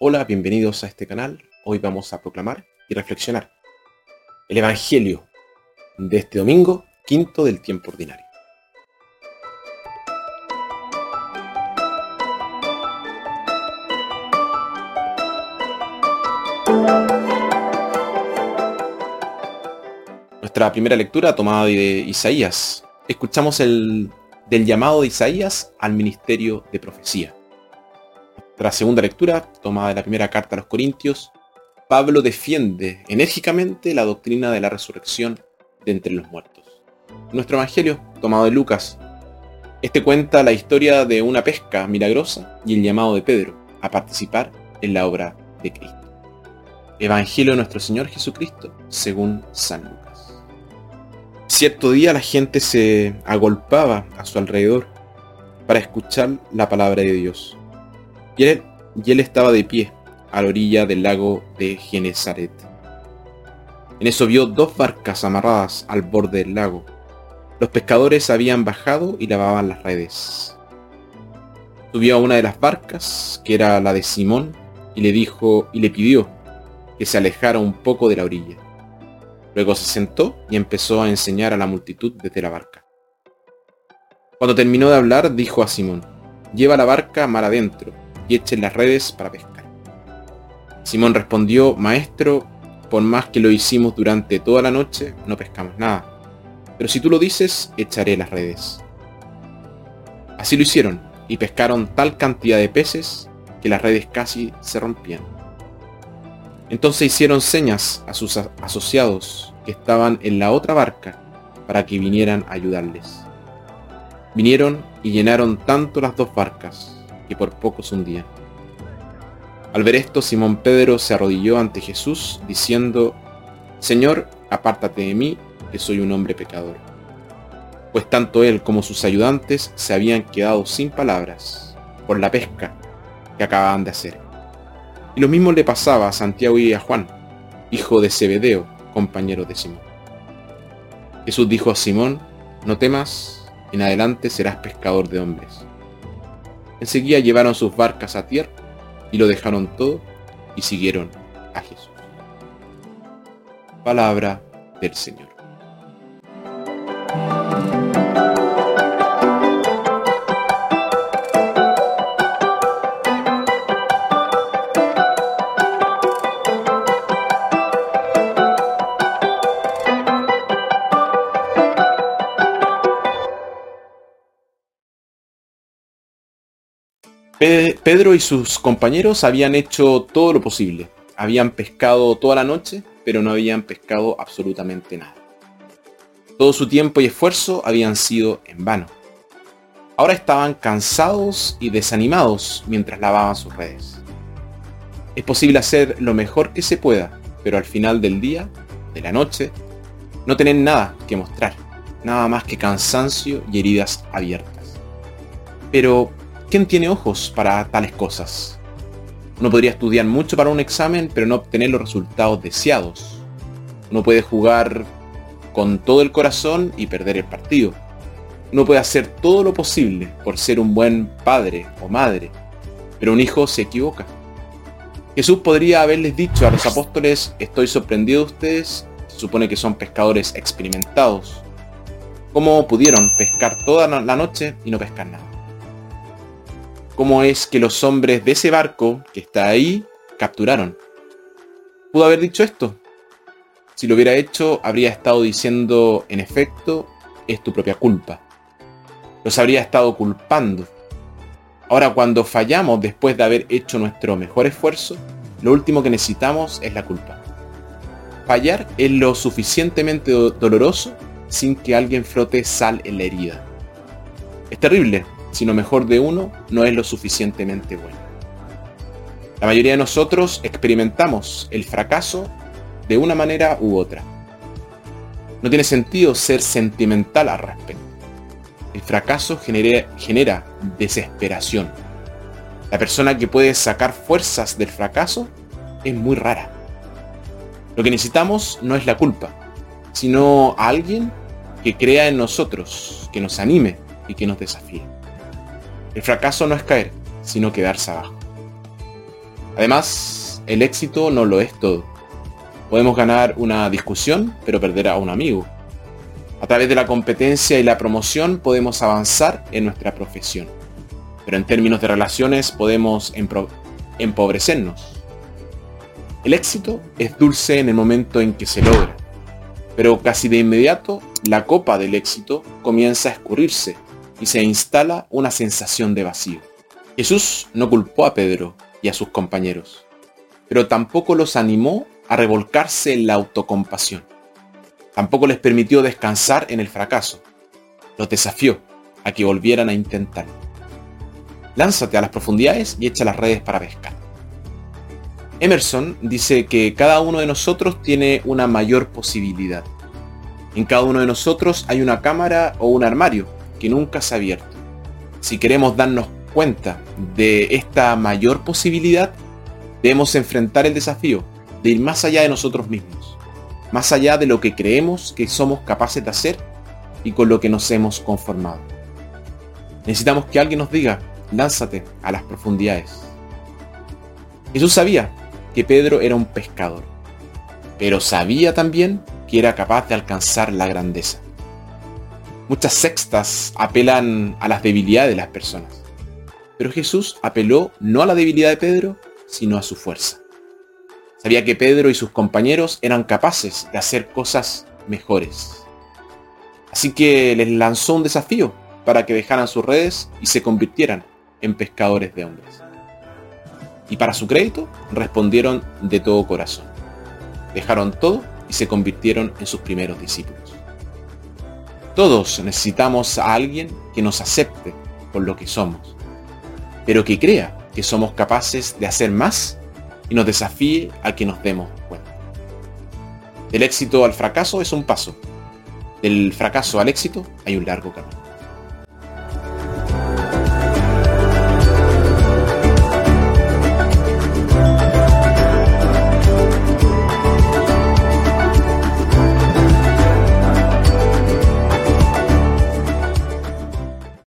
Hola, bienvenidos a este canal. Hoy vamos a proclamar y reflexionar el Evangelio de este domingo, quinto del tiempo ordinario. Nuestra primera lectura tomada de Isaías. Escuchamos el del llamado de Isaías al ministerio de profecía. Nuestra segunda lectura, tomada de la primera carta a los Corintios, Pablo defiende enérgicamente la doctrina de la resurrección de entre los muertos. Nuestro Evangelio, tomado de Lucas, este cuenta la historia de una pesca milagrosa y el llamado de Pedro a participar en la obra de Cristo. Evangelio de nuestro Señor Jesucristo según San Lucas. Cierto día la gente se agolpaba a su alrededor para escuchar la palabra de Dios. Y él, estaba de pie a la orilla del lago de Genezaret. En eso vio dos barcas amarradas al borde del lago. Los pescadores habían bajado y lavaban las redes. Subió a una de las barcas, que era la de Simón, y le dijo y le pidió que se alejara un poco de la orilla. Luego se sentó y empezó a enseñar a la multitud desde la barca. Cuando terminó de hablar, dijo a Simón, lleva la barca mar adentro y echen las redes para pescar. Simón respondió, Maestro, por más que lo hicimos durante toda la noche, no pescamos nada. Pero si tú lo dices, echaré las redes. Así lo hicieron, y pescaron tal cantidad de peces que las redes casi se rompían. Entonces hicieron señas a sus asociados que estaban en la otra barca para que vinieran a ayudarles. Vinieron y llenaron tanto las dos barcas que por poco se hundían. Al ver esto, Simón Pedro se arrodilló ante Jesús, diciendo, Señor, apártate de mí, que soy un hombre pecador. Pues tanto él como sus ayudantes se habían quedado sin palabras por la pesca que acababan de hacer. Y lo mismo le pasaba a Santiago y a Juan, hijo de Zebedeo, compañero de Simón. Jesús dijo a Simón, no temas, en adelante serás pescador de hombres. Enseguida llevaron sus barcas a tierra y lo dejaron todo y siguieron a Jesús. Palabra del Señor. Pedro y sus compañeros habían hecho todo lo posible. Habían pescado toda la noche, pero no habían pescado absolutamente nada. Todo su tiempo y esfuerzo habían sido en vano. Ahora estaban cansados y desanimados mientras lavaban sus redes. Es posible hacer lo mejor que se pueda, pero al final del día, de la noche, no tener nada que mostrar, nada más que cansancio y heridas abiertas. Pero, ¿Quién tiene ojos para tales cosas? Uno podría estudiar mucho para un examen, pero no obtener los resultados deseados. Uno puede jugar con todo el corazón y perder el partido. Uno puede hacer todo lo posible por ser un buen padre o madre, pero un hijo se equivoca. Jesús podría haberles dicho a los apóstoles, estoy sorprendido de ustedes, se supone que son pescadores experimentados. ¿Cómo pudieron pescar toda la noche y no pescar nada? Cómo es que los hombres de ese barco que está ahí capturaron. Pudo haber dicho esto. Si lo hubiera hecho, habría estado diciendo, en efecto, es tu propia culpa. Los habría estado culpando. Ahora, cuando fallamos después de haber hecho nuestro mejor esfuerzo, lo último que necesitamos es la culpa. Fallar es lo suficientemente doloroso sin que alguien frote sal en la herida. Es terrible, sino mejor de uno no es lo suficientemente bueno. La mayoría de nosotros experimentamos el fracaso de una manera u otra. No tiene sentido ser sentimental al respecto. El fracaso genera, genera desesperación. La persona que puede sacar fuerzas del fracaso es muy rara. Lo que necesitamos no es la culpa, sino a alguien que crea en nosotros, que nos anime y que nos desafíe. El fracaso no es caer, sino quedarse abajo. Además, el éxito no lo es todo. Podemos ganar una discusión, pero perder a un amigo. A través de la competencia y la promoción podemos avanzar en nuestra profesión. Pero en términos de relaciones podemos empobrecernos. El éxito es dulce en el momento en que se logra, pero casi de inmediato la copa del éxito comienza a escurrirse y se instala una sensación de vacío. Jesús no culpó a Pedro y a sus compañeros, pero tampoco los animó a revolcarse en la autocompasión. Tampoco les permitió descansar en el fracaso. Los desafió a que volvieran a intentarlo. Lánzate a las profundidades y echa las redes para pescar. Emerson dice que cada uno de nosotros tiene una mayor posibilidad. En cada uno de nosotros hay una cámara o un armario que nunca se ha abierto. Si queremos darnos cuenta de esta mayor posibilidad, debemos enfrentar el desafío de ir más allá de nosotros mismos, más allá de lo que creemos que somos capaces de hacer y con lo que nos hemos conformado. Necesitamos que alguien nos diga, lánzate a las profundidades. Jesús sabía que Pedro era un pescador, pero sabía también que era capaz de alcanzar la grandeza. Muchas sextas apelan a las debilidades de las personas, pero Jesús apeló no a la debilidad de Pedro, sino a su fuerza. Sabía que Pedro y sus compañeros eran capaces de hacer cosas mejores. Así que les lanzó un desafío para que dejaran sus redes y se convirtieran en pescadores de hombres. Y para su crédito, respondieron de todo corazón. Dejaron todo y se convirtieron en sus primeros discípulos. Todos necesitamos a alguien que nos acepte por lo que somos, pero que crea que somos capaces de hacer más y nos desafíe a que nos demos cuenta. Del éxito al fracaso es un paso. Del fracaso al éxito hay un largo camino.